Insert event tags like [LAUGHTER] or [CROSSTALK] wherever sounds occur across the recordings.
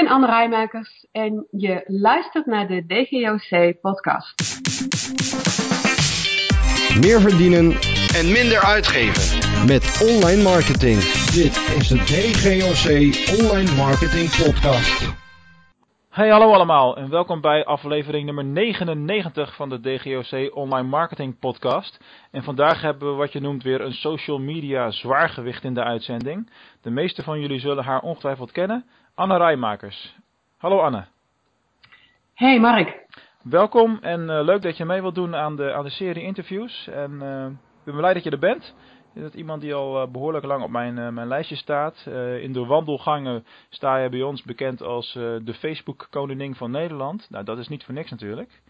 ben Anne Rijmakers en je luistert naar de DGOC podcast. Meer verdienen en minder uitgeven. met online marketing. Dit is de DGOC Online Marketing Podcast. Hey, hallo allemaal en welkom bij aflevering nummer 99 van de DGOC Online Marketing Podcast. En vandaag hebben we wat je noemt weer een social media zwaargewicht in de uitzending. De meeste van jullie zullen haar ongetwijfeld kennen, Anne Rijmakers. Hallo Anne. Hey Mark. Welkom en eh, leuk dat je mee wilt doen aan de, aan de serie interviews. En eh, ik ben blij dat je er bent. Je bent iemand die al eh, behoorlijk lang op mijn, mijn lijstje staat. In de wandelgangen sta je bij ons bekend als de Facebook-koningin van Nederland. Nou, dat is niet voor niks natuurlijk.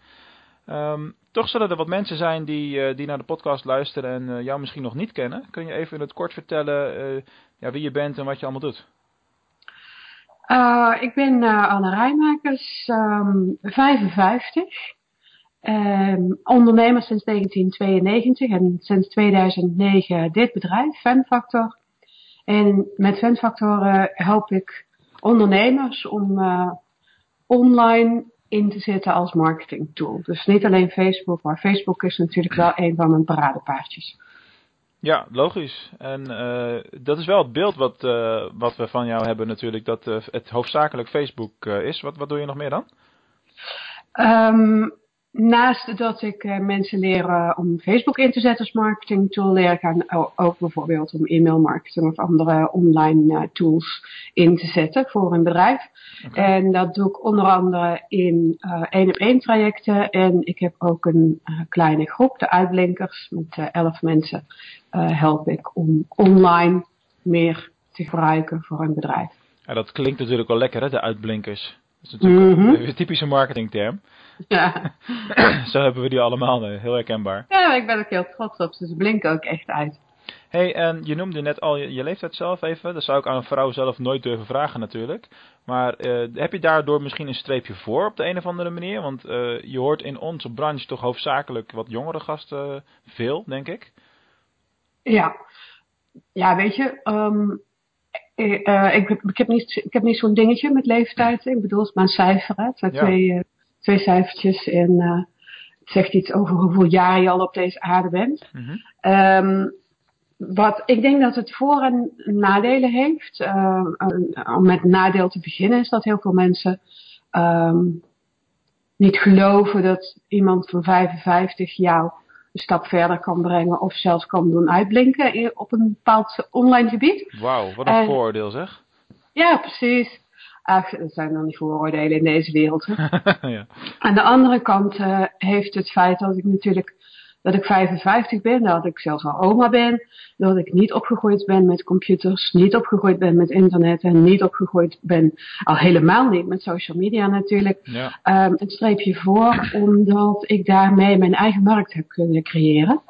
Ehm, toch zullen er wat mensen zijn die, die naar de podcast luisteren en jou misschien nog niet kennen. Kun je even in het kort vertellen ja, wie je bent en wat je allemaal doet? Uh, ik ben uh, Anne Rijmakers, um, 55. Um, ondernemer sinds 1992 en sinds 2009 dit bedrijf, Fanfactor. En met Fanfactor uh, help ik ondernemers om online in te zetten als marketing tool. Dus niet alleen Facebook, maar Facebook is natuurlijk wel een van mijn paradepaardjes. Ja, logisch. En uh, dat is wel het beeld wat, uh, wat we van jou hebben natuurlijk, dat uh, het hoofdzakelijk Facebook is. Wat, wat doe je nog meer dan? Um, naast dat ik mensen leer om Facebook in te zetten als marketing tool, leer ik aan ook bijvoorbeeld om e-mail marketing of andere online tools in te zetten voor een bedrijf. Okay. En dat doe ik onder andere in één op één trajecten en ik heb ook een kleine groep, de uitblinkers, met elf mensen help ik om online meer te gebruiken voor een bedrijf. Ja, dat klinkt natuurlijk wel lekker, hè, de uitblinkers. Dat is natuurlijk mm -hmm. een typische marketingterm. Ja. [CLEARS THROAT] Zo hebben we die allemaal, heel herkenbaar. Ja, ik ben ook heel trots op ze. Ze blinken ook echt uit. hey, en je noemde net al je, je, leeftijd zelf even. Dat zou ik aan een vrouw zelf nooit durven vragen natuurlijk. Maar uh, heb je daardoor misschien een streepje voor op de een of andere manier? Want uh, je hoort in onze branche toch hoofdzakelijk wat jongere gasten veel, denk ik. Ja, ja weet je, um, uh, ik, ik, heb niet, ik heb niet zo'n dingetje met leeftijd. Ik bedoel, het is maar een cijfer. Het zijn ja. twee, uh, twee cijfertjes en uh, het zegt iets over hoeveel jaar je al op deze aarde bent. -hmm. um, wat ik denk dat het voor- en nadelen heeft. Uh, om met nadeel te beginnen is dat heel veel mensen um, niet geloven dat iemand van 55 jou een stap verder kan brengen of zelfs kan doen uitblinken op een bepaald online gebied. Wauw, wat een en, vooroordeel zeg. Ja, precies. Ach, er zijn dan niet vooroordelen in deze wereld. [LAUGHS] Ja. Aan de andere kant uh, heeft het feit dat ik natuurlijk dat ik 55 ben, dat ik zelfs al oma ben, dat ik niet opgegroeid ben met computers, niet opgegroeid ben met internet en niet opgegroeid ben, al helemaal niet met social media natuurlijk, ja. um, een streepje voor, omdat ik daarmee mijn eigen markt heb kunnen creëren.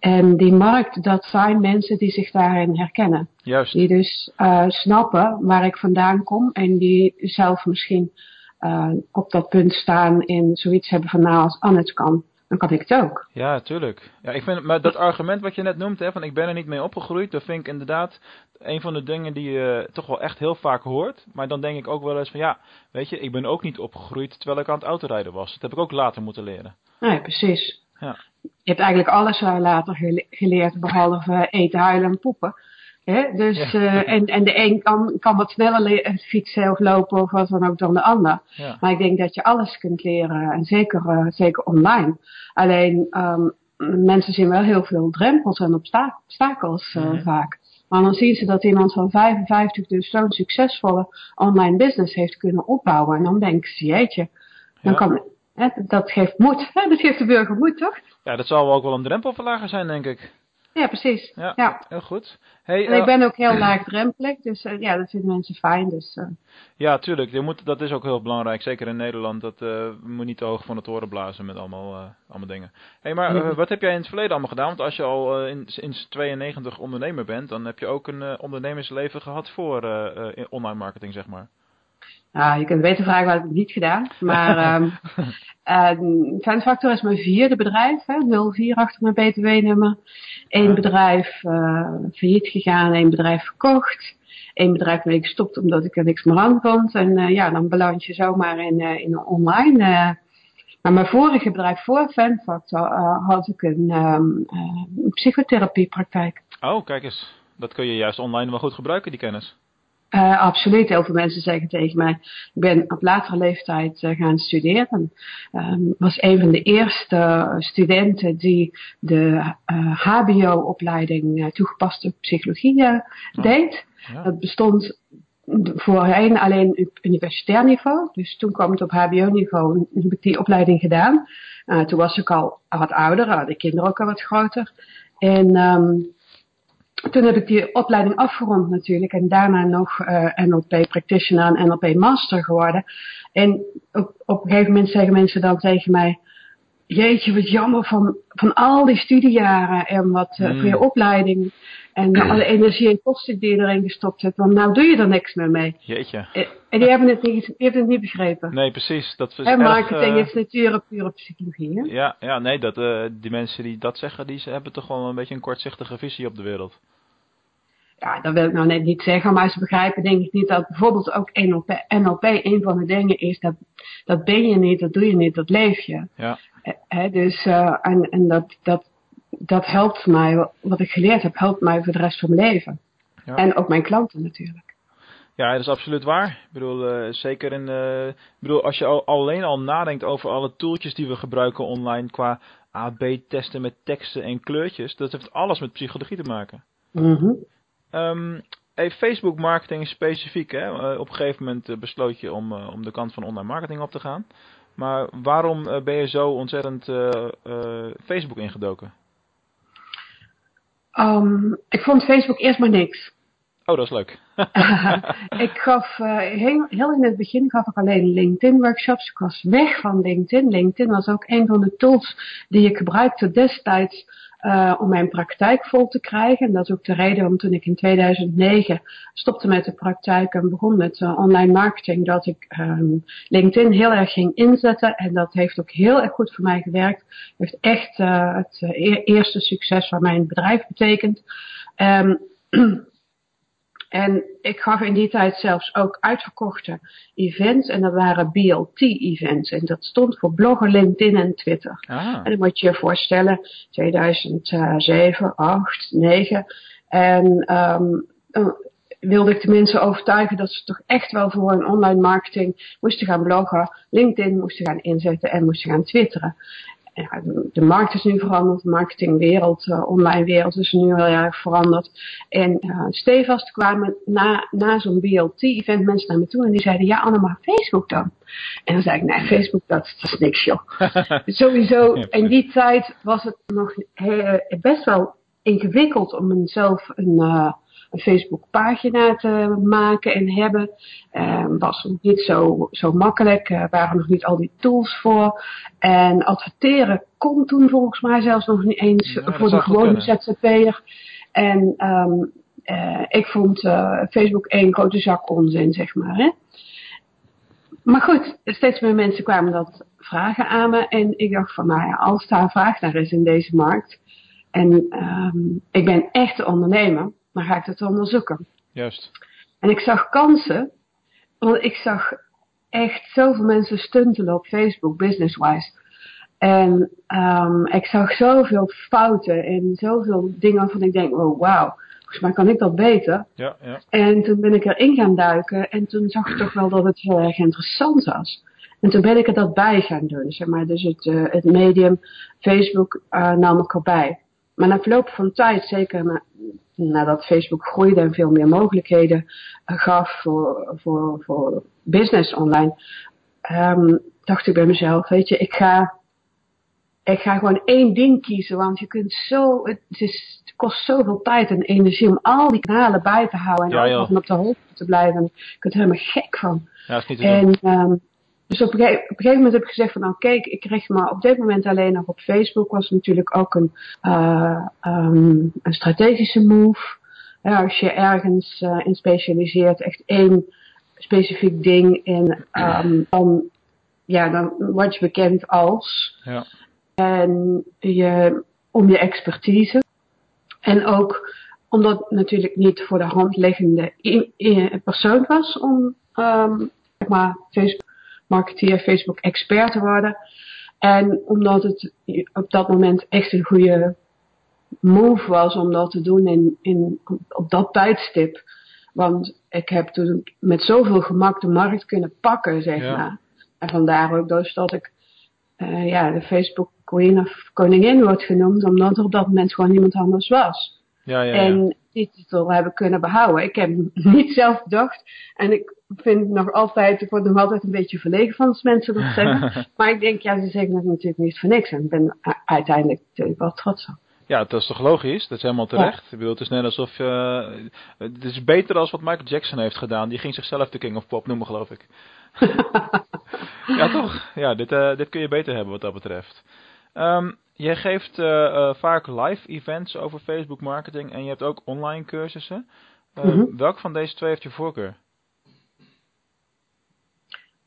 En die markt, dat zijn mensen die zich daarin herkennen. Juist. Die dus uh, snappen waar ik vandaan kom en die zelf misschien uh, op dat punt staan in zoiets hebben van nou als Anne kan dan kan ik het ook. Ja, tuurlijk. Ja, ik vind, maar dat argument wat je net noemt, hè, van ik ben er niet mee opgegroeid, dat vind ik inderdaad een van de dingen die je toch wel echt heel vaak hoort. Maar dan denk ik ook wel eens van ja, weet je, ik ben ook niet opgegroeid terwijl ik aan het autorijden was. Dat heb ik ook later moeten leren. Nee, precies. Ja. Je hebt eigenlijk alles later geleerd, behalve eten, huilen en poepen. He, dus, ja. uh, en, en de een kan, kan wat sneller fietsen of lopen of wat dan ook dan de ander. Ja. Maar ik denk dat je alles kunt leren, en zeker, uh, zeker online. Alleen, um, mensen zien wel heel veel drempels en obstakels uh, Mhm. vaak. Maar dan zien ze dat iemand van 55 dus zo'n succesvolle online business heeft kunnen opbouwen. En dan denken ze, jeetje, dan kan, hè, dat geeft moed. Hè? Dat geeft de burger moed, toch? Ja, dat zal wel ook wel een drempelverlager zijn, denk ik. Ja, precies. Ja, Ja. heel goed. Hey, En ik eh, ben ook heel laagdrempelig, dus uh, ja, dat vinden mensen fijn. Dus, uh, Ja, tuurlijk. Je moet, dat is ook heel belangrijk. Zeker in Nederland. Dat moet niet te hoog van het toren blazen met allemaal, allemaal dingen. hey, maar wat heb jij in het verleden allemaal gedaan? Want als je al in, sinds 92 ondernemer bent, dan heb je ook een ondernemersleven gehad voor online marketing, zeg maar. Nou, je kunt beter vragen wat ik niet gedaan. Maar [LAUGHS] um, uh, Fanfactor is mijn vierde bedrijf. Hè, 04 achter mijn btw-nummer. Eén bedrijf uh, failliet gegaan, één bedrijf verkocht. Eén bedrijf mee gestopt omdat ik er niks meer aan vond. En uh, ja, dan beland je zomaar in, uh, in online. Maar mijn vorige bedrijf voor Fanfactor had ik een um, psychotherapiepraktijk. Oh, kijk eens. Dat kun je juist online wel goed gebruiken, die kennis. Uh, absoluut. Heel veel mensen zeggen tegen mij, ik ben op latere leeftijd uh, gaan studeren. Um, was een van de eerste studenten die de uh, HBO-opleiding toegepaste psychologie oh. deed. Ja. Dat bestond voorheen alleen op universitair niveau. Dus toen kwam het op HBO-niveau en heb ik die opleiding gedaan. toen was ik al wat ouder, de kinderen ook al wat groter. En um, toen heb ik die opleiding afgerond natuurlijk en daarna nog uh, NLP practitioner en NLP master geworden. En op, op een gegeven moment zeggen mensen dan tegen mij, jeetje wat jammer van, van al die studiejaren en wat uh, mm. voor je opleiding en alle energie en kosten die je erin gestopt hebt, want nou doe je er niks meer mee. Jeetje. En, en die hebben het niet, die hebben het niet begrepen. Nee, precies. Dat is en marketing erg, uh, is natuurlijk pure psychologie. Hè? Ja, ja, nee, dat, uh, die mensen die dat zeggen, die hebben toch wel een beetje een kortzichtige visie op de wereld ja, dat wil ik nou net niet zeggen, maar ze begrijpen denk ik niet dat bijvoorbeeld ook NLP, NLP een van de dingen is, dat, dat ben je niet, dat doe je niet, dat leef je. Ja. He, dus, uh, en, en dat, dat, dat helpt mij, wat ik geleerd heb, helpt mij voor de rest van mijn leven. Ja. En ook mijn klanten natuurlijk. Ja, dat is absoluut waar. Ik bedoel, uh, zeker in, uh, ik bedoel, als je al, alleen al nadenkt over alle tooltjes die we gebruiken online qua AB-testen met teksten en kleurtjes, dat heeft alles met psychologie te maken. Mm -hmm. Um, hey, Facebook marketing specifiek. Hè? Uh, op een gegeven moment besloot je om, om de kant van online marketing op te gaan. Maar waarom ben je zo ontzettend Facebook ingedoken? Um, ik vond Facebook eerst maar niks. Oh, dat is leuk. [LAUGHS] ik gaf, heel, heel, in het begin gaf ik alleen LinkedIn workshops. Ik was weg van LinkedIn. LinkedIn was ook een van de tools die ik gebruikte destijds uh, om mijn praktijk vol te krijgen. En dat is ook de reden om toen ik in 2009 stopte met de praktijk en begon met uh, online marketing, dat ik um, LinkedIn heel erg ging inzetten. En dat heeft ook heel erg goed voor mij gewerkt. Heeft echt uh, het e eerste succes van mijn bedrijf betekend. Um, [CLEARS THROAT] En ik gaf in die tijd zelfs ook uitverkochte events. En dat waren BLT-events. En dat stond voor bloggen, LinkedIn en Twitter. Ah. En dan moet je je voorstellen, 2007, 8, 9. En um, dan wilde ik de mensen overtuigen dat ze toch echt wel voor een online marketing moesten gaan bloggen, LinkedIn moesten gaan inzetten en moesten gaan twitteren ja, de markt is nu veranderd, de marketingwereld, de uh, online wereld is nu heel erg veranderd. En uh, stevast kwamen na, na zo'n BLT-event mensen naar me toe en die zeiden, ja Anne, maar Facebook dan? En dan zei ik, nee, Facebook dat, dat is niks joh. [LAUGHS] Sowieso, in die tijd was het nog uh, best wel ingewikkeld om mezelf een... Uh, een Facebook pagina te maken en hebben. Um, was nog niet zo, zo makkelijk. Er uh, waren nog niet al die tools voor. En adverteren kon toen volgens mij zelfs nog niet eens ja, voor de gewone ZZP'er. En um, uh, ik vond uh, Facebook één grote zak onzin, zeg maar. Hè? Maar goed, steeds meer mensen kwamen dat vragen aan me. En ik dacht van, nou ja, als daar vraag naar is in deze markt. En um, ik ben echt ondernemer dan ga ik dat onderzoeken. Juist. En ik zag kansen, want ik zag echt zoveel mensen stuntelen op Facebook, business-wise. En um, ik zag zoveel fouten en zoveel dingen waarvan ik denk, oh wauw, volgens mij kan ik dat beter. Ja, ja. En toen ben ik erin gaan duiken en toen zag ik toch wel dat het heel erg interessant was. En toen ben ik er dat bij gaan doen, zeg maar. Dus het, uh, het medium Facebook uh, nam ik erbij. Maar na verloop van tijd, zeker na, nadat Facebook groeide en veel meer mogelijkheden uh, gaf voor, voor, voor business online, um, dacht ik bij mezelf, weet je, ik ga, ik ga gewoon één ding kiezen, want je kunt zo, het, is, het kost zoveel tijd en energie om al die kanalen bij te houden en ja, op de hoogte te blijven. Je kunt er helemaal gek van. Ja, is niet te en, um, dus op een, gegeven, op een, gegeven, moment heb ik gezegd van nou kijk, ik richt me op dit moment alleen nog op Facebook. Was natuurlijk ook een, uh, um, een strategische move. Ja, als je ergens uh, in specialiseert, echt één specifiek ding en um, dan, ja, dan word je bekend als. Ja. En je, om je expertise. En ook omdat het natuurlijk niet voor de hand liggende persoon was om um, zeg maar Facebook marketeer, Facebook expert te worden. En omdat het op dat moment echt een goede move was om dat te doen in, in, op dat tijdstip. Want ik heb toen met zoveel gemak de markt kunnen pakken, zeg maar. En vandaar ook dus dat ik uh, ja, de Facebook Queen of Koningin wordt genoemd, omdat er op dat moment gewoon niemand anders was. Ja, ja, ja. En die titel hebben kunnen behouden. Ik heb hem [LAUGHS] niet zelf bedacht. En ik vind nog altijd, ik word nog altijd een beetje verlegen van als mensen dat zeggen. [LAUGHS] maar ik denk, ja, ze zeggen het natuurlijk niet voor niks. En ik ben uiteindelijk natuurlijk wel trots op. Ja, dat is toch logisch? Dat is helemaal terecht. Ja. Ik bedoel, het is net alsof... Uh, het is beter dan wat Michael Jackson heeft gedaan. Die ging zichzelf de King of Pop noemen, geloof ik. [LAUGHS] ja, toch? Ja, dit, uh, dit kun je beter hebben wat dat betreft. Um, je geeft uh, uh, vaak live events over Facebook marketing en je hebt ook online cursussen. Uh, mm -hmm. Welk van deze twee heeft je voorkeur?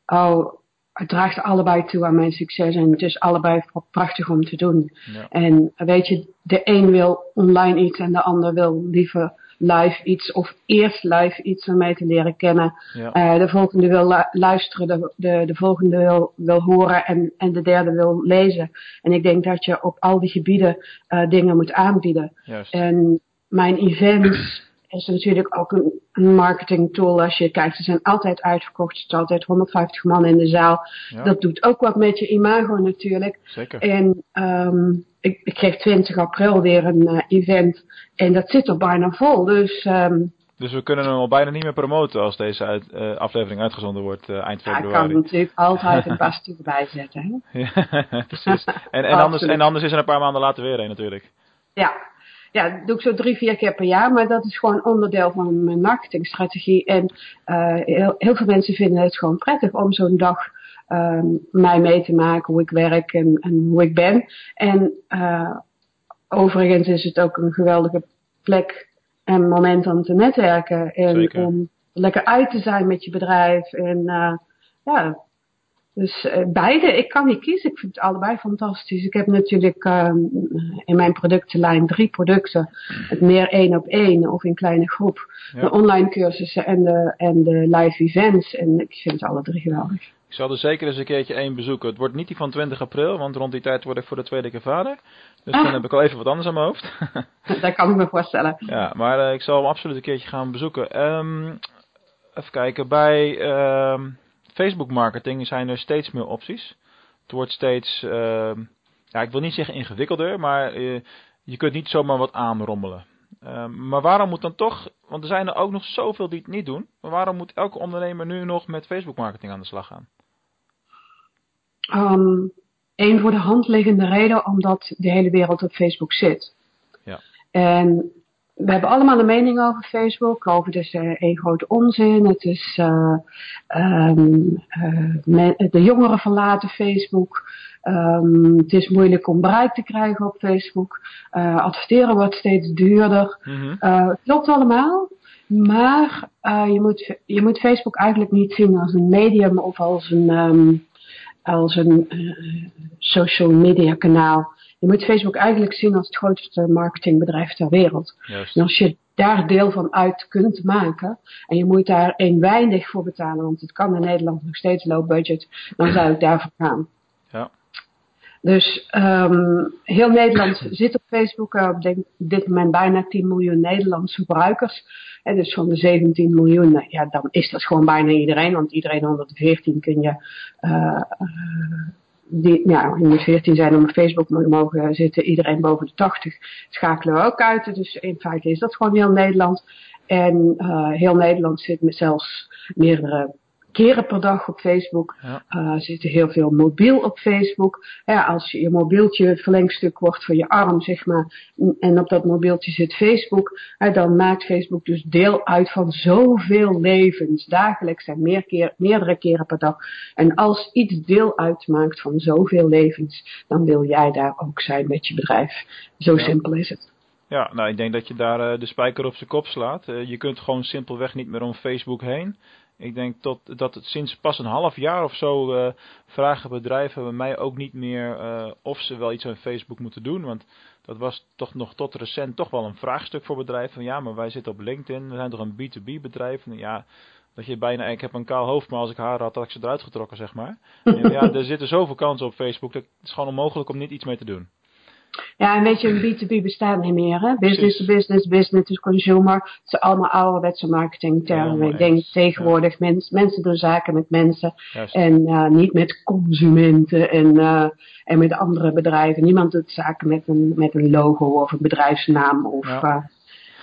Oh, het draagt allebei toe aan mijn succes en het is allebei prachtig om te doen. Ja. En weet je, de een wil online iets en de ander wil liever live iets of eerst live iets om mij te leren kennen. Ja. Uh, de volgende wil lu luisteren, de, de, de volgende wil, wil horen en, en de derde wil lezen. En ik denk dat je op al die gebieden uh, dingen moet aanbieden. Juist. En mijn events is natuurlijk ook een, een marketing tool. Als je kijkt, ze zijn altijd uitverkocht. Er zit altijd 150 man in de zaal. Ja. Dat doet ook wat met je imago natuurlijk. Zeker. En um, ik, ik geef 20 april weer een uh, event. En dat zit er bijna vol. Dus, um, dus we kunnen hem al bijna niet meer promoten als deze uit, uh, aflevering uitgezonden wordt uh, eind februari. Ja, ik kan natuurlijk [LAUGHS] altijd een pastie erbij zetten. Hè? [LAUGHS] ja, precies. En, en, anders, en anders is er een paar maanden later weer een natuurlijk. Ja, ja, dat doe ik zo drie, vier keer per jaar, maar dat is gewoon onderdeel van mijn marketingstrategie. En heel, heel veel mensen vinden het gewoon prettig om zo'n dag um, mij mee te maken, hoe ik werk en, en hoe ik ben. En uh, overigens is het ook een geweldige plek en moment om te netwerken. En Zeker. om lekker uit te zijn met je bedrijf. En uh, ja, dus uh, beide, ik kan niet kiezen. Ik vind het allebei fantastisch. Ik heb natuurlijk um, in mijn productenlijn drie producten. Het meer één op één of in kleine groep. Ja. De online cursussen en de, en de live events. En ik vind alle drie geweldig. Ik zal er zeker eens een keertje één bezoeken. Het wordt niet die van 20 april, want rond die tijd word ik voor de tweede keer vader. Dus Ah. dan heb ik al even wat anders aan mijn hoofd. [LAUGHS] Dat kan ik me voorstellen. ja, maar uh, ik zal hem absoluut een keertje gaan bezoeken. Um, even kijken, bij... Um, Facebook marketing zijn er steeds meer opties. Het wordt steeds, uh, ja, ik wil niet zeggen ingewikkelder, maar uh, je kunt niet zomaar wat aanrommelen. Uh, maar waarom moet dan toch, want er zijn er ook nog zoveel die het niet doen, maar waarom moet elke ondernemer nu nog met Facebook marketing aan de slag gaan? Um, een voor de hand liggende reden, omdat de hele wereld op Facebook zit. Ja. En we hebben allemaal een mening over Facebook. Over het is uh, een grote onzin. Het is uh, um, uh, de jongeren verlaten Facebook. Um, het is moeilijk om bereik te krijgen op Facebook. Adverteren wordt steeds duurder. Mm -hmm. klopt allemaal. Maar uh, je, moet, je moet Facebook eigenlijk niet zien als een medium of als een, um, als een uh, social media kanaal. Je moet Facebook eigenlijk zien als het grootste marketingbedrijf ter wereld. Juist. En als je daar deel van uit kunt maken en je moet daar een weinig voor betalen, want het kan in Nederland nog steeds low budget, dan [CLEARS THROAT] zou ik daarvoor gaan. Dus um, heel Nederland [LAUGHS] zit op Facebook. Uh, op dit moment bijna 10 miljoen Nederlandse gebruikers. En dus van de 17 miljoen, ja, dan is dat gewoon bijna iedereen. Want iedereen onder de 14 kun je, uh, die, ja, in de 14 zijn op Facebook mogen zitten. Iedereen boven de 80 schakelen we ook uit. Dus in feite is dat gewoon heel Nederland. En uh, heel Nederland zit met zelfs meerdere keren per dag op Facebook. Ja. Uh, zitten heel veel mobiel op Facebook. Ja, als je, je mobieltje het verlengstuk wordt van je arm, zeg maar, en op dat mobieltje zit Facebook, uh, dan maakt Facebook dus deel uit van zoveel levens, dagelijks en meer keer, meerdere keren per dag. En als iets deel uitmaakt van zoveel levens, dan wil jij daar ook zijn met je bedrijf. Zo Ja. simpel is het. Ja, nou ik denk dat je daar uh, de spijker op zijn kop slaat. Uh, je kunt gewoon simpelweg niet meer om Facebook heen. Ik denk tot, dat het sinds pas een half jaar of zo uh, vragen bedrijven bij mij ook niet meer uh, of ze wel iets aan Facebook moeten doen. Want dat was toch nog tot recent toch wel een vraagstuk voor bedrijven. Ja, maar wij zitten op LinkedIn, we zijn toch een B2B bedrijf. En ja, dat je bijna, ik heb een kaal hoofd, maar als ik haar had, had ik ze eruit getrokken, zeg maar. [LAUGHS] En ja, er zitten zoveel kansen op Facebook, dat het is gewoon onmogelijk om niet iets mee te doen. Ja, en weet je, een B2B bestaat niet meer. Hè? Business to business, business to consumer. Het zijn allemaal ouderwetse marketingtermen. ik denk tegenwoordig, mens, mensen doen zaken met mensen. En uh, niet met consumenten en, uh, en met andere bedrijven. Niemand doet zaken met een, met een logo of een bedrijfsnaam of... Ja.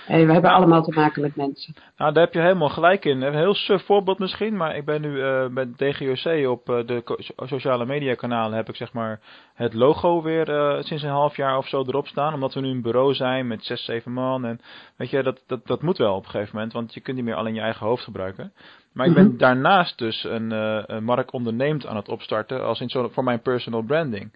Hey, we hebben allemaal te maken met mensen. Nou, daar heb je helemaal gelijk in. Een heel suf voorbeeld misschien, maar ik ben nu uh, met DGOC op uh, de sociale media kanalen heb ik zeg maar het logo weer uh, sinds een half jaar of zo erop staan. Omdat we nu een bureau zijn met zes, zeven man. En weet je, dat, dat, dat moet wel op een gegeven moment, want je kunt niet meer alleen je eigen hoofd gebruiken. Maar ik ben mm -hmm. daarnaast dus een, een markt onderneemt aan het opstarten als in zo, voor mijn personal branding.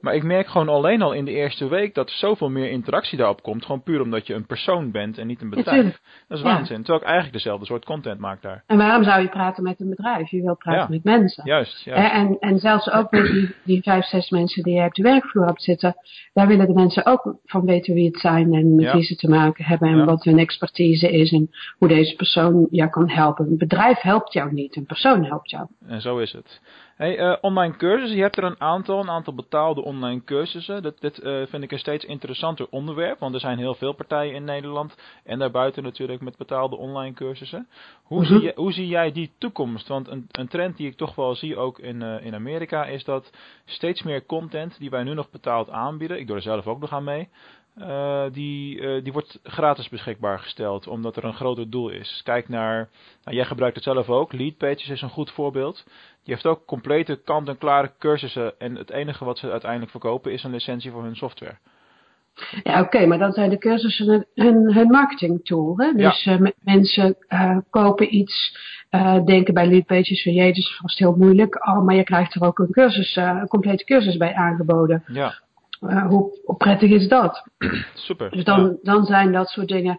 Maar ik merk gewoon alleen al in de eerste week dat er zoveel meer interactie daarop komt. Gewoon puur omdat je een persoon bent en niet een bedrijf. Ja, dat is waanzin. Ja. Terwijl ik eigenlijk dezelfde soort content maak daar. En waarom zou je praten met een bedrijf? Je wilt praten ja. met mensen. Juist, juist. En, en zelfs ook met die, die vijf, zes mensen die je op de werkvloer hebt zitten. Daar willen de mensen ook van weten wie het zijn en met wie ze te maken hebben. En wat hun expertise is en hoe deze persoon jou kan helpen. Een bedrijf helpt jou niet, een persoon helpt jou. En zo is het. Hey, uh, online cursussen, je hebt er een aantal, een aantal betaalde online cursussen. Dat, dit uh, vind ik een steeds interessanter onderwerp, want er zijn heel veel partijen in Nederland en daarbuiten natuurlijk met betaalde online cursussen. Hoe, -hmm. zie, je, hoe zie jij die toekomst? Want een, een trend die ik toch wel zie ook in, uh, in Amerika is dat steeds meer content die wij nu nog betaald aanbieden, ik doe er zelf ook nog aan mee, uh, die, uh, die wordt gratis beschikbaar gesteld, omdat er een groter doel is. Kijk naar, nou, jij gebruikt het zelf ook, Leadpages is een goed voorbeeld. Die heeft ook complete kant-en-klare cursussen en het enige wat ze uiteindelijk verkopen is een licentie voor hun software. Ja, oké, okay, maar dan zijn de cursussen hun, hun marketingtool. Hè? Dus ja. uh, mensen kopen iets, denken bij Leadpages van, jee, dit is vast heel moeilijk. Oh, maar je krijgt er ook een cursus, een complete cursus bij aangeboden. Ja. Uh, hoe, hoe, prettig is dat? [CLEARS THROAT] Super. Dus dan, ja. dan zijn dat soort dingen.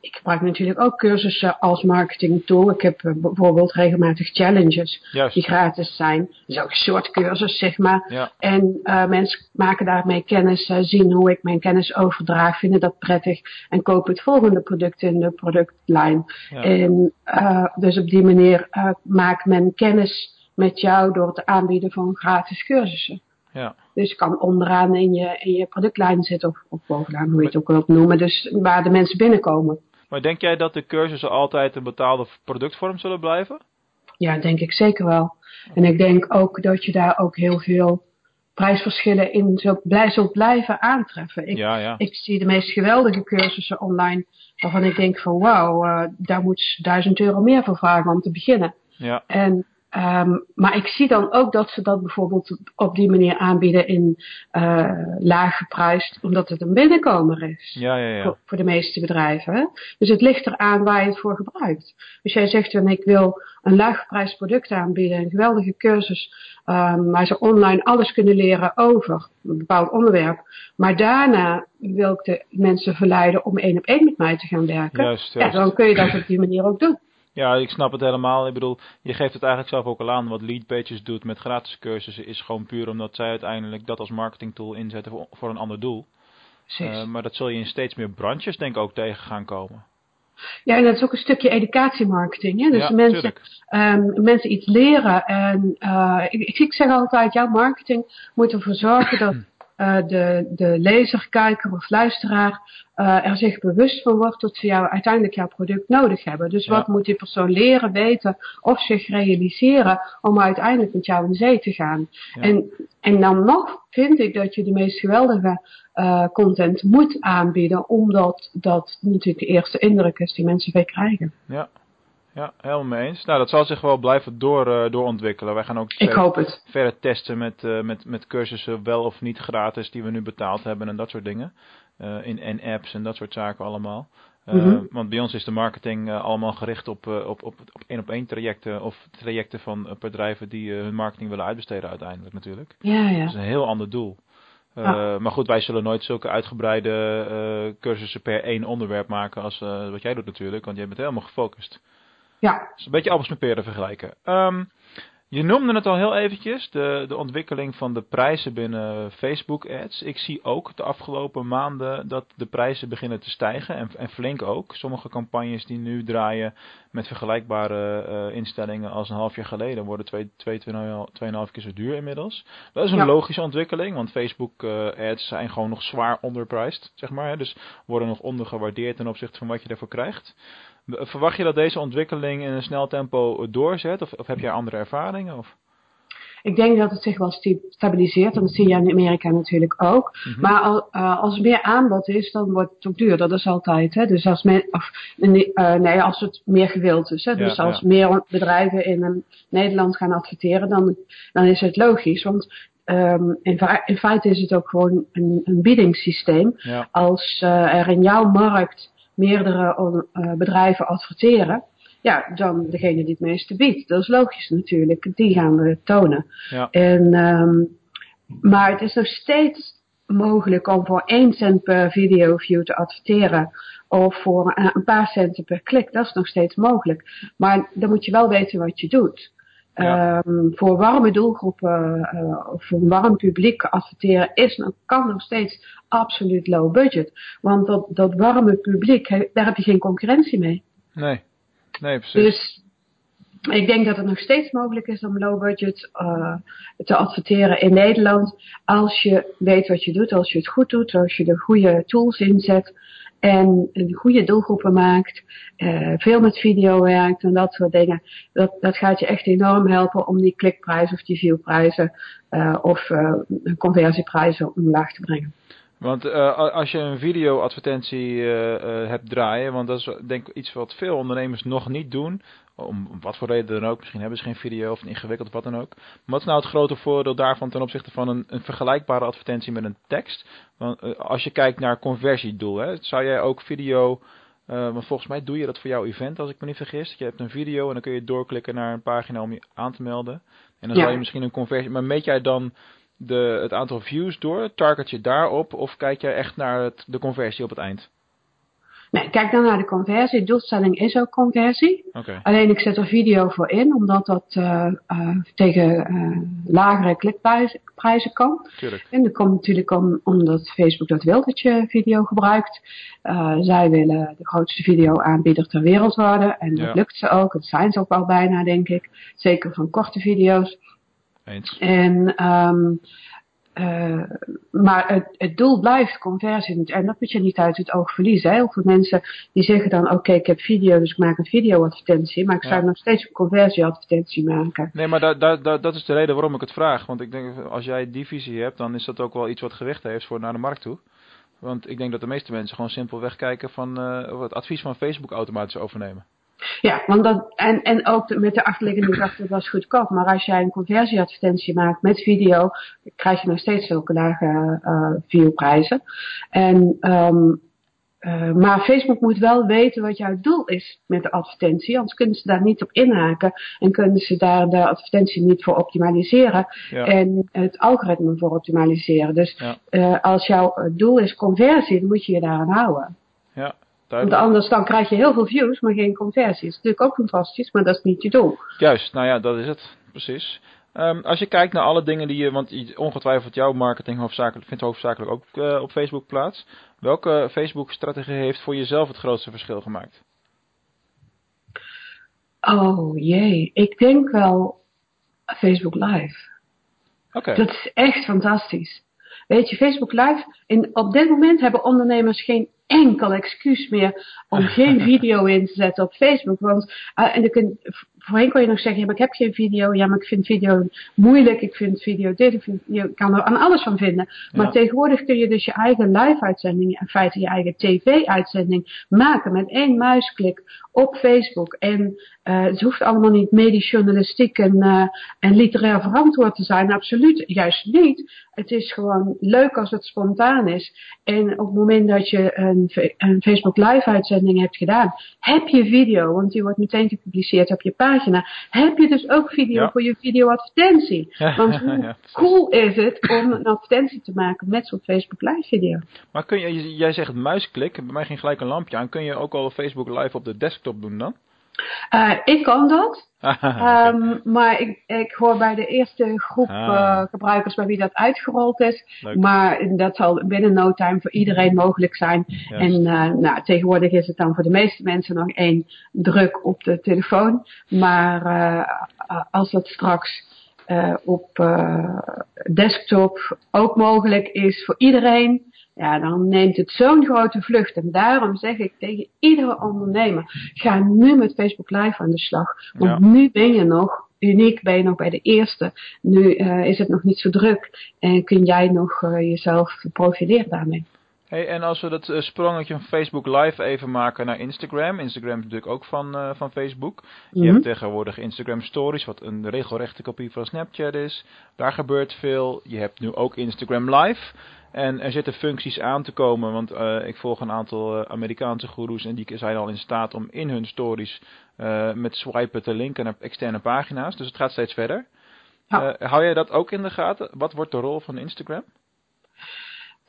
Ik gebruik natuurlijk ook cursussen als marketing tool. Ik heb uh, bijvoorbeeld regelmatig challenges Juist. die gratis zijn. Ook een soort cursus, zeg maar. Ja. En uh, mensen maken daarmee kennis, zien hoe ik mijn kennis overdraag, vinden dat prettig en kopen het volgende product in de productlijn. Ja. En dus op die manier maakt men kennis met jou door het aanbieden van gratis cursussen. Ja. Dus je kan onderaan in je, in je productlijn zitten of, of bovenaan, hoe je het ook wilt noemen. Dus waar de mensen binnenkomen. Maar denk jij dat de cursussen altijd een betaalde productvorm zullen blijven? Ja, denk ik zeker wel. En ik denk ook dat je daar ook heel veel prijsverschillen in zult, blij, zult blijven aantreffen. Ik, ja, ja. ik zie de meest geweldige cursussen online waarvan ik denk van wauw, uh, daar moet duizend euro meer voor vragen om te beginnen. Ja. En Um, maar ik zie dan ook dat ze dat bijvoorbeeld op die manier aanbieden in uh, laag geprijsd, omdat het een binnenkomer is. Ja, ja, ja. Voor, voor, de meeste bedrijven. Hè? Dus het ligt eraan waar je het voor gebruikt. Dus jij zegt dan, ik wil een laaggeprijsd product aanbieden, een geweldige cursus, um, waar ze online alles kunnen leren over een bepaald onderwerp. Maar daarna wil ik de mensen verleiden om één op één met mij te gaan werken. Juist, juist. Ja, dan kun je dat op die manier ook doen. Ja, ik snap het helemaal. Ik bedoel, je geeft het eigenlijk zelf ook al aan. Wat Leadpages doet met gratis cursussen is gewoon puur omdat zij uiteindelijk dat als marketingtool inzetten voor, voor een ander doel. Uh, maar dat zul je in steeds meer branches denk ik ook tegen gaan komen. Ja, en dat is ook een stukje educatiemarketing. Hè? Dus ja, mensen, um, mensen iets leren. En uh, ik, ik zeg altijd, jouw marketing moet ervoor zorgen dat [CLEARS THROAT] uh, de, de lezer, kijker of luisteraar uh, er zich bewust van wordt dat ze jou, uiteindelijk jouw product nodig hebben. Dus Ja. wat moet die persoon leren, weten of zich realiseren om uiteindelijk met jou in zee te gaan. Ja. En, en dan nog vind ik dat je de meest geweldige uh, content moet aanbieden, omdat dat natuurlijk de eerste indruk is die mensen weer krijgen. Ja. Ja, helemaal mee eens. Nou, dat zal zich wel blijven door, uh, doorontwikkelen. Wij gaan ook Ik hoop het. verder testen met, uh, met, met cursussen wel of niet gratis die we nu betaald hebben en dat soort dingen. Uh, in, en apps en dat soort zaken allemaal. Mm -hmm. Want bij ons is de marketing allemaal gericht op, uh, op, op, op één op één trajecten of trajecten van bedrijven die hun marketing willen uitbesteden uiteindelijk natuurlijk. Ja, ja. Dat is een heel ander doel. Uh, ah. Maar goed, wij zullen nooit zulke uitgebreide uh, cursussen per één onderwerp maken als uh, wat jij doet natuurlijk, want jij bent helemaal gefocust. Ja. Een beetje appels met peren vergelijken. Ehm, je noemde het al heel eventjes, de, de ontwikkeling van de prijzen binnen Facebook ads. Ik zie ook de afgelopen maanden dat de prijzen beginnen te stijgen en, en flink ook. Sommige campagnes die nu draaien met vergelijkbare eh, instellingen als een half jaar geleden worden 2,5 keer zo duur inmiddels. Dat is een Ja. logische ontwikkeling, want Facebook eh, ads zijn gewoon nog zwaar underpriced, zeg maar. hè. Dus worden nog ondergewaardeerd ten opzichte van wat je ervoor krijgt. Verwacht je dat deze ontwikkeling in een snel tempo doorzet? Of, of heb jij andere ervaringen? Of? Ik denk dat het zich wel stabiliseert. En dat zie je in Amerika natuurlijk ook. Mhm. Maar al, eh, als er meer aanbod is, dan wordt het ook duurder. Dat is altijd. Hè? Dus als, men, of, eh, nee, als het meer gewild is. Hè? Ja, Dus als ja. meer bedrijven in eh, Nederland gaan adverteren, dan, dan is het logisch. Want ehm, in, in feite is het ook gewoon een, een biedingssysteem. Ja, Als er in jouw markt meerdere eh, bedrijven adverteren, ja, dan degene die het meeste biedt. Dat is logisch natuurlijk, die gaan we tonen. ja, En, ehm, maar het is nog steeds mogelijk om voor 1 cent per video view te adverteren. Of voor een, een paar centen per klik. Dat is nog steeds mogelijk. Maar dan moet je wel weten wat je doet. Ja. Ehm, voor warme doelgroepen eh, of voor een warm publiek adverteren is, kan nog steeds absoluut low budget. Want dat, dat warme publiek, he- daar heb je geen concurrentie mee. nee. Nee, precies. Dus ik denk dat het nog steeds mogelijk is om low budget eh, te adverteren in Nederland. Als je weet wat je doet, als je het goed doet, als je de goede tools inzet en een goede doelgroepen maakt, eh, veel met video werkt en dat soort dingen. Dat, dat gaat je echt enorm helpen om die klikprijzen of die viewprijzen eh, of eh, conversieprijzen omlaag te brengen. Want eh, als je een videoadvertentie eh, hebt draaien, want dat is denk ik iets wat veel ondernemers nog niet doen, om wat voor reden dan ook, misschien hebben ze geen video of ingewikkeld of wat dan ook. Maar wat is nou het grote voordeel daarvan ten opzichte van een, een vergelijkbare advertentie met een tekst? Want als je kijkt naar conversiedoel, hè, zou jij ook video, want volgens mij doe je dat voor jouw event als ik me niet vergis. Je hebt een video en dan kun je doorklikken naar een pagina om je aan te melden. En dan Ja. zou je misschien een conversie, maar meet jij dan de, het aantal views door? Target je daarop? Of kijk jij echt naar het, de conversie op het eind? Nee, kijk dan naar de conversie. Doelstelling is ook conversie. Alleen ik zet er video voor in, omdat dat eh, eh, tegen eh, lagere klikprijzen prijzen kan. Tuurlijk. En dat komt natuurlijk om, omdat Facebook dat wil dat je video gebruikt. Zij willen de grootste videoaanbieder ter wereld worden. En dat Ja. lukt ze ook. Dat zijn ze ook wel bijna, denk ik. Zeker van korte video's. Eens. En, ehm, eh, maar het, het doel blijft conversie. En dat moet je niet uit het oog verliezen. Heel veel mensen die zeggen dan, oké, ik heb video, dus ik maak een videoadvertentie. Maar ik Ja. zou nog steeds een conversieadvertentie maken. Nee, maar da, da, da- dat is de reden waarom ik het vraag. Want ik denk, als jij die visie hebt, dan is dat ook wel iets wat gewicht heeft voor naar de markt toe. Want ik denk dat de meeste mensen gewoon simpelweg kijken van eh, het advies van Facebook automatisch overnemen. Ja, want dat, en, en ook met de achterliggende gedachte, dat is goedkoop. Maar als jij een conversieadvertentie maakt met video, krijg je nog steeds zulke lage eh viewprijzen. En, ehm, eh, maar Facebook moet wel weten wat jouw doel is met de advertentie. Anders kunnen ze daar niet op inhaken. En kunnen ze daar de advertentie niet voor optimaliseren. Ja. En het algoritme voor optimaliseren. Dus Ja. eh, als jouw doel is conversie, dan moet je je daaraan houden. Ja, Want anders dan krijg je heel veel views, maar geen conversies. Dat is natuurlijk ook fantastisch, maar dat is niet je doel. Juist, nou ja, dat is het. Precies. Ehm, als je kijkt naar alle dingen die je, want ongetwijfeld jouw marketing hoofdzakelijk, vindt hoofdzakelijk ook eh, op Facebook plaats. Welke Facebook-strategie heeft voor jezelf het grootste verschil gemaakt? Oh jee, ik denk wel Facebook Live. Oké. Dat is echt fantastisch. Weet je, Facebook Live, in, op dit moment hebben ondernemers geen enkel excuus meer om geen [LAUGHS] video in te zetten op Facebook. Want uh, en dan kun, voorheen kon je nog zeggen, ja, maar ik heb geen video. Ja, maar ik vind video moeilijk. Ik vind video dit. Ik vind, je kan er aan alles van vinden. Maar Ja. tegenwoordig kun je dus je eigen live-uitzending, in feite je eigen tv-uitzending, maken met één muisklik op Facebook. En uh, het hoeft allemaal niet medisch journalistiek en, uh, en literair verantwoord te zijn. Absoluut, juist niet. Het is gewoon leuk als het spontaan is. En op het moment dat je een, een Facebook live uitzending hebt gedaan, heb je video, want die wordt meteen gepubliceerd op je pagina. Heb je dus ook video Ja. voor je videoadvertentie. [LAUGHS] Ja, Want hoe [LAUGHS] ja, cool is het om een advertentie te maken met zo'n Facebook live video? Maar kun je, jij zegt muisklik, bij mij ging gelijk een lampje aan. Kun je ook al Facebook live op de desktop doen dan? Uh, ik kan dat. [LAUGHS] okay. Um, maar ik, ik hoor bij de eerste groep Ah. uh, gebruikers bij wie dat uitgerold is. Leuk. Maar dat zal binnen no time voor iedereen mogelijk zijn. En uh, nou, tegenwoordig is het dan voor de meeste mensen nog één druk op de telefoon. Maar uh, als dat straks op desktop ook mogelijk is voor iedereen, ja, dan neemt het zo'n grote vlucht. En daarom zeg ik tegen iedere ondernemer, ga nu met Facebook Live aan de slag. Want Ja. nu ben je nog uniek, ben je nog bij de eerste. Nu uh, is het nog niet zo druk en kun jij nog uh, jezelf profileren daarmee. Hey, en als we dat uh, sprongetje van Facebook Live even maken naar Instagram. Instagram is natuurlijk ook van, uh, van Facebook. Je Mhm. hebt tegenwoordig Instagram Stories, wat een regelrechte kopie van Snapchat is. Daar gebeurt veel. Je hebt nu ook Instagram Live. En er zitten functies aan te komen, want uh, ik volg een aantal Amerikaanse goeroes en die zijn al in staat om in hun stories met swipen te linken naar externe pagina's. Dus het gaat steeds verder. Ja. hou jij dat ook in de gaten? Wat wordt de rol van Instagram?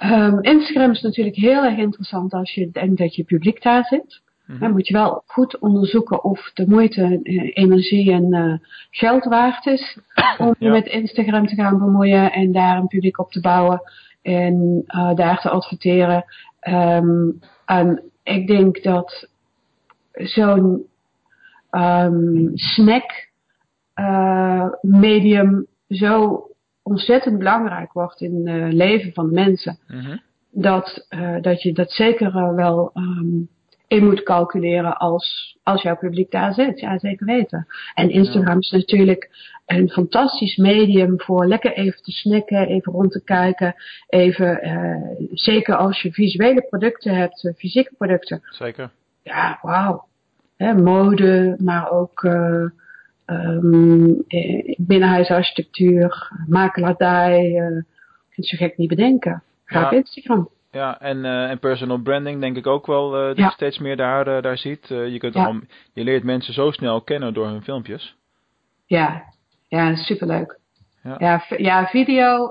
Um, Instagram is natuurlijk heel erg interessant als je denkt dat je publiek daar zit. Mhm. Dan moet je wel goed onderzoeken of de moeite, eh, energie en uh, geld waard is [COUGHS] om je Ja. met Instagram te gaan bemoeien en daar een publiek op te bouwen en uh, daar te adverteren. Um, en ik denk dat zo'n um, snack uh, medium zo ontzettend belangrijk wordt in het leven van mensen. Mhm. Dat, uh, dat je dat zeker uh, wel um, in moet calculeren als, als jouw publiek daar zit. Ja, zeker weten. En Instagram Ja. is natuurlijk een fantastisch medium voor lekker even te snacken, even rond te kijken. Even, zeker als je visuele producten hebt, fysieke producten. Zeker. Ja, wauw. Mode, maar ook uh, um, binnenhuisarchitectuur, makelaardij. Uh, ik vind het zo gek niet bedenken. Ga Ja. op Instagram. Ja, en, uh, en personal branding denk ik ook wel uh, dat Ja. je steeds meer daar, uh, daar ziet. Je, kunt Ja. gewoon, je leert mensen zo snel kennen door hun filmpjes. Ja, ja superleuk. Ja. Ja, ja video,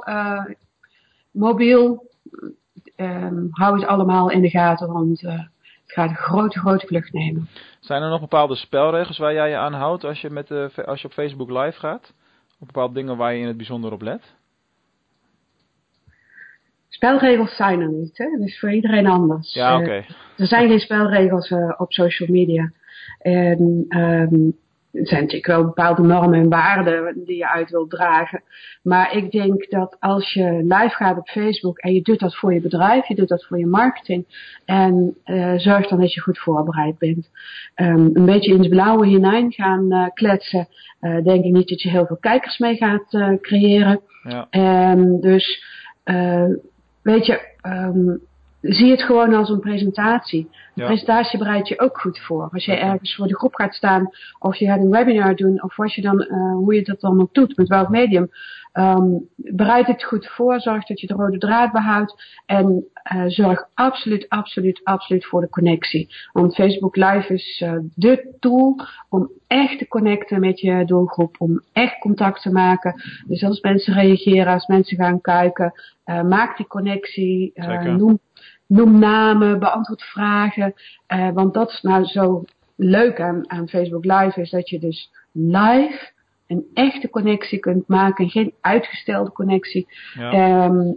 mobiel, um, hou het allemaal in de gaten, want gaat een grote, grote vlucht nemen. Zijn er nog bepaalde spelregels waar jij je aan houdt als je, met, uh, als je op Facebook live gaat? Of bepaalde dingen waar je in het bijzonder op let? Spelregels zijn er niet, hè? Dat is voor iedereen anders. Ja, Eh, oké. Okay. Er zijn geen spelregels uh, op social media. En um, er zijn natuurlijk wel bepaalde normen en waarden die je uit wilt dragen. Maar ik denk dat als je live gaat op Facebook en je doet dat voor je bedrijf, je doet dat voor je marketing. En uh, zorg dan dat je goed voorbereid bent. Um, een beetje in het blauwe hinein gaan uh, kletsen. Uh, denk ik niet dat je heel veel kijkers mee gaat creëren. Ja. Um, dus weet je, um, zie het gewoon als een presentatie. Ja. presentatie bereid je ook goed voor. Als je ergens voor de groep gaat staan, of je gaat een webinar doen, of wat je dan, uh, hoe je dat dan ook doet, met welk medium. Um, bereid het goed voor, zorg dat je de rode draad behoudt en uh, zorg absoluut, absoluut, absoluut voor de connectie. Want Facebook Live is uh, de tool om echt te connecten met je doelgroep, om echt contact te maken. Dus als mensen reageren, als mensen gaan kijken, maak die connectie, noem, noem namen, beantwoord vragen. Uh, want dat is nou zo leuk aan, aan Facebook Live, is dat je dus live een echte connectie kunt maken, geen uitgestelde connectie. Ja. Um,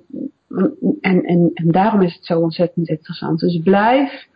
en, en, en daarom is het zo ontzettend interessant. Dus blijf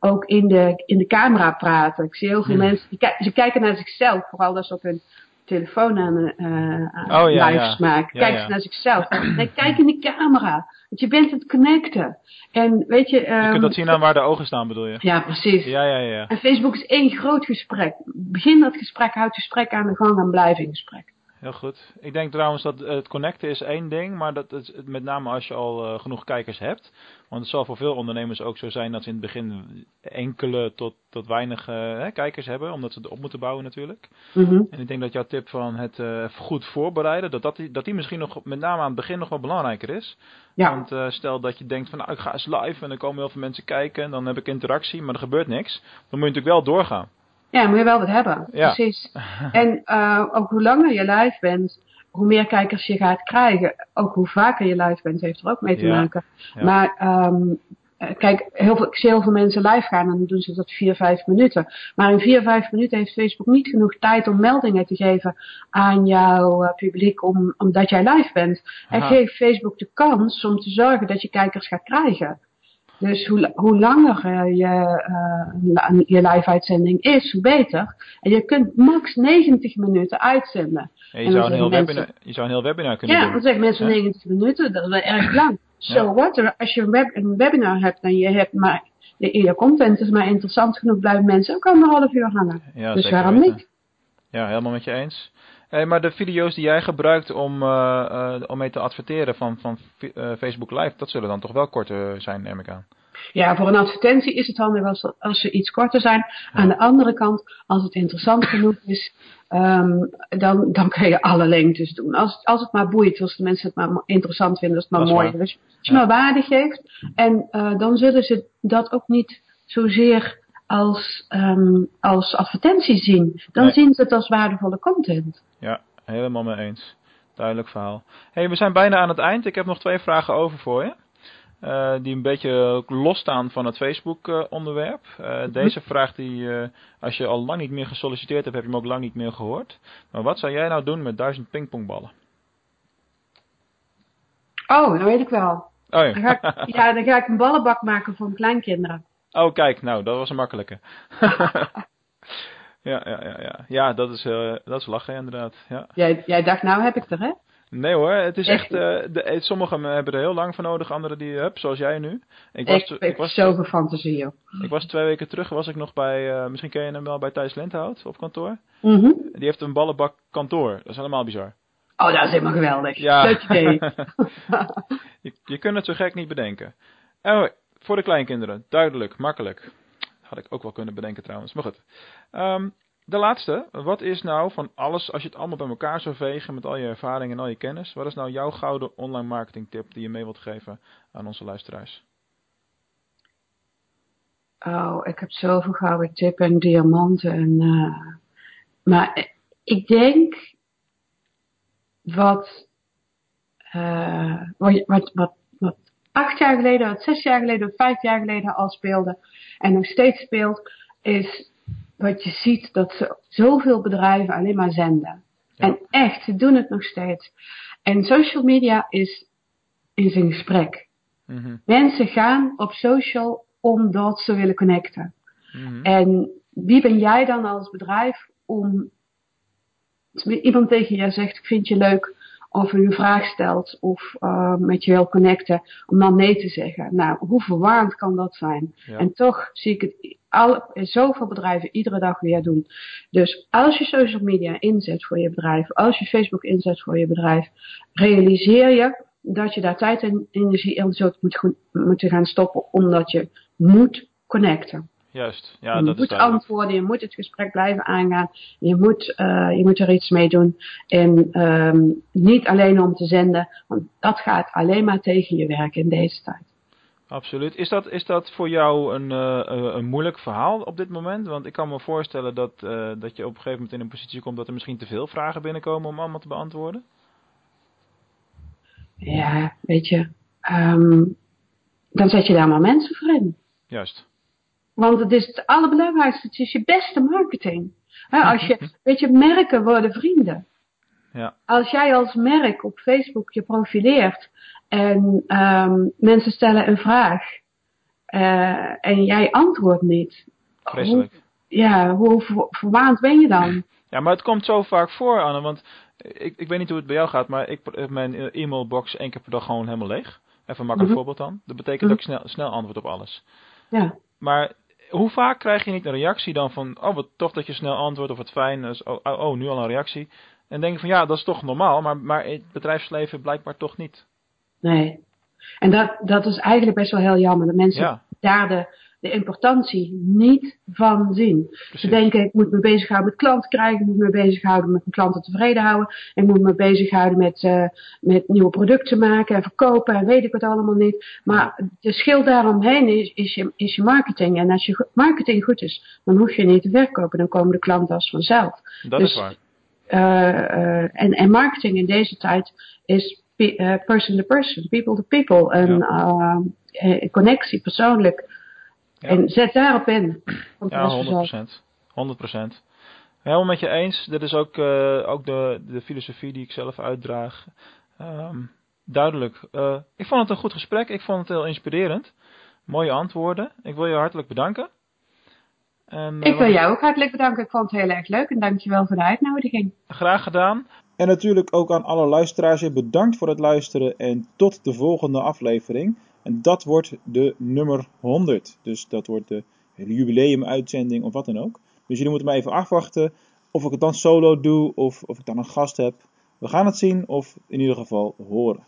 ook in de, in de camera praten. Ik zie heel veel Hmm. mensen, die ki- ze kijken naar zichzelf, vooral als ze op hun telefoon aan, uh, Oh, ja, lives ja. maken. Ja, Kijk ja. ze naar zichzelf. [CLEARS THROAT] Nee, kijk in de camera. Want je bent het connecten. En weet je... Je kunt dat zien aan waar de ogen staan, bedoel je? Ja, precies. Ja, ja, ja. En Facebook is één groot gesprek. Begin dat gesprek, houd het gesprek aan de gang en blijf in gesprek. Heel goed. Ik denk trouwens dat eh, het connecten is één ding, maar dat het, met name als je al uh, genoeg kijkers hebt. Want het zal voor veel ondernemers ook zo zijn dat ze in het begin enkele tot, tot weinig uh, hè, kijkers hebben, omdat ze het op moeten bouwen natuurlijk. Mm -hmm. En ik denk dat jouw tip van het uh, goed voorbereiden, dat, dat, die, dat die misschien nog met name aan het begin nog wel belangrijker is. Ja. Want stel dat je denkt van nou ik ga eens live en dan komen heel veel mensen kijken en dan heb ik interactie, maar er gebeurt niks. Dan moet je natuurlijk wel doorgaan. Ja, moet je wel wat hebben. Ja. Precies. [LAUGHS] en uh, ook hoe langer je live bent, hoe meer kijkers je gaat krijgen. Ook hoe vaker je live bent, heeft er ook mee te Ja. maken. Ja. Maar um, eh, kijk, heel veel, ik zie heel veel mensen live gaan en dan doen ze dat vier, vijf minuten. Maar in vier, vijf minuten heeft Facebook niet genoeg tijd om meldingen te geven aan jouw uh, publiek om, omdat jij live bent. En geef Facebook de kans om te zorgen dat je kijkers gaat krijgen. Dus hoe, hoe langer uh, je, uh, je live-uitzending is, hoe beter. En je kunt max 90 minuten uitzenden. Ja, je, zou een heel mensen, webinar, je zou een heel webinar kunnen ja, doen. Ja, dan zeggen mensen 90 minuten, dat is wel erg lang. Zo so wat? Als je een, web, een, webinar hebt en je hebt maar je, je content is maar interessant genoeg, blijven mensen ook anderhalf uur hangen. Dus waarom niet? Ja, helemaal met je eens. Hey, maar de video's die jij gebruikt om, uh, uh, om mee te adverteren van, van uh, Facebook Live, dat zullen dan toch wel korter zijn, neem ik aan. Ja, voor een advertentie is het handig als, als ze iets korter zijn. Aan de andere kant, als het interessant genoeg is, um, dan, dan kun je alle lengtes doen. Als, als het maar boeit, als de mensen het maar interessant vinden, als het maar Dat mooi is. Als je Ja. maar waarde geeft. En uh, dan zullen ze dat ook niet zozeer als, um, als advertentie zien. Dan Nee. zien ze het als waardevolle content. Ja, helemaal mee eens. Duidelijk verhaal. hey, we zijn bijna aan het eind. Ik heb nog twee vragen over voor je. Eh, die een beetje losstaan van het Facebook-onderwerp. deze vraag, die, eh, als je al lang niet meer gesolliciteerd hebt, heb je hem ook lang niet meer gehoord. Maar wat zou jij nou doen met duizend pingpongballen? Oh, dat weet ik wel. Oh Dan ga ik, ja, dan ga ik een ballenbak maken voor mijn kleinkinderen. Oh, kijk, nou, dat was een makkelijke. [LAUGHS] ja, ja, ja, ja. Ja, dat is, uh, dat is lachen inderdaad. Ja. Jij, jij dacht, nou heb ik er, hè? Nee hoor, het is Echt? uh, de, sommigen hebben er heel lang voor nodig, anderen die, hup, zoals jij nu. Ik was, ik, ik was zoveel fantasie. Ik was twee weken terug, was ik nog bij, uh, misschien ken je hem wel, bij Thijs Lenthout op kantoor. Mm -hmm. Die heeft een ballenbak kantoor, dat is helemaal bizar. Oh, dat is helemaal geweldig. Ja. Leuk idee. [LAUGHS] je, je kunt het zo gek niet bedenken. Anyway, voor de kleinkinderen, duidelijk, makkelijk. Had ik ook wel kunnen bedenken trouwens, maar goed. Um, de laatste, wat is nou van alles, als je het allemaal bij elkaar zou vegen met al je ervaring en al je kennis, wat is nou jouw gouden online marketing tip die je mee wilt geven aan onze luisteraars? Oh, ik heb zoveel gouden tips en diamanten. En, uh, maar ik denk wat, wat, wat, wat, wat acht jaar geleden, wat zes jaar geleden, wat vijf jaar geleden al speelde en nog steeds speelt, is wat je ziet dat ze zoveel bedrijven alleen maar zenden. Ja. En echt, ze doen het nog steeds. En social media is, is een gesprek. Mm -hmm. Mensen gaan op social omdat ze willen connecten. Mm -hmm. En wie ben jij dan als bedrijf om iemand tegen je zegt, ik vind je leuk, of u een vraag stelt of uh, met je wil connecten, om dan nee te zeggen. Nou, hoe verwarrend kan dat zijn? Ja. En toch zie ik het al, zoveel bedrijven iedere dag weer doen. Dus als je social media inzet voor je bedrijf, als je Facebook inzet voor je bedrijf, realiseer je dat je daar tijd en energie in zult moet, moeten gaan stoppen, omdat je moet connecten. Juist, ja, je dat moet is antwoorden, je moet het gesprek blijven aangaan, je moet, uh, je moet er iets mee doen. En um, niet alleen om te zenden, want dat gaat alleen maar tegen je werken in deze tijd. Absoluut. Is dat, is dat voor jou een, uh, een moeilijk verhaal op dit moment? Want ik kan me voorstellen dat, uh, dat je op een gegeven moment in een positie komt dat er misschien te veel vragen binnenkomen om allemaal te beantwoorden. Ja, weet je, um, dan zet je daar maar mensen voor in. Juist. Want het is het allerbelangrijkste, het is je beste marketing. He, als je, [LAUGHS] weet je, merken worden vrienden. Ja. Als jij als merk op Facebook je profileert en um, mensen stellen een vraag uh, en jij antwoordt niet. Vreselijk. Hoe, ja, hoe ver, verwaand ben je dan? [LAUGHS] Ja, maar het komt zo vaak voor, Anne, want ik, ik weet niet hoe het bij jou gaat, maar ik heb mijn e-mailbox één keer per dag gewoon helemaal leeg. Even een makkelijk Mhm. voorbeeld dan. Dat betekent dat ik snel, snel antwoord op alles. Ja. Maar hoe vaak krijg je niet een reactie dan van, oh wat tof dat je snel antwoordt of wat fijn, dus, oh, oh, oh, nu al een reactie. En denk je van ja, dat is toch normaal, maar, maar het bedrijfsleven blijkbaar toch niet. Nee. En dat, dat is eigenlijk best wel heel jammer, dat mensen Ja. daar de, de importantie niet van zien. Ze denken, ik moet me bezighouden met klanten krijgen, ik moet me bezighouden met mijn klanten tevreden houden, ik moet me bezighouden met, uh, met nieuwe producten maken en verkopen en weet ik wat allemaal niet. Maar de schil daaromheen is, is, je, is je marketing. En als je marketing goed is, dan hoef je niet te verkopen, dan komen de klanten als vanzelf. Dat Dus- is waar. Uh, uh, en, en marketing in deze tijd is pe- person to person, people to people. En eh, connectie persoonlijk. Ja. En zet daarop in. Ja, dat is vanzelf. 100%. 100%. Helemaal met je eens. Dit is ook, eh, ook de, de filosofie die ik zelf uitdraag. Ehm, duidelijk. Eh, ik vond het een goed gesprek. Ik vond het heel inspirerend. Mooie antwoorden. Ik wil je hartelijk bedanken. En, eh, Ik wil jou ook hartelijk bedanken. Ik vond het heel erg leuk en dankjewel voor de uitnodiging. Graag gedaan. En natuurlijk ook aan alle luisteraars bedankt voor het luisteren en tot de volgende aflevering. En dat wordt de nummer 100. Dus dat wordt de jubileumuitzending of wat dan ook. Dus jullie moeten maar even afwachten of ik het dan solo doe of of ik dan een gast heb. We gaan het zien of in ieder geval horen.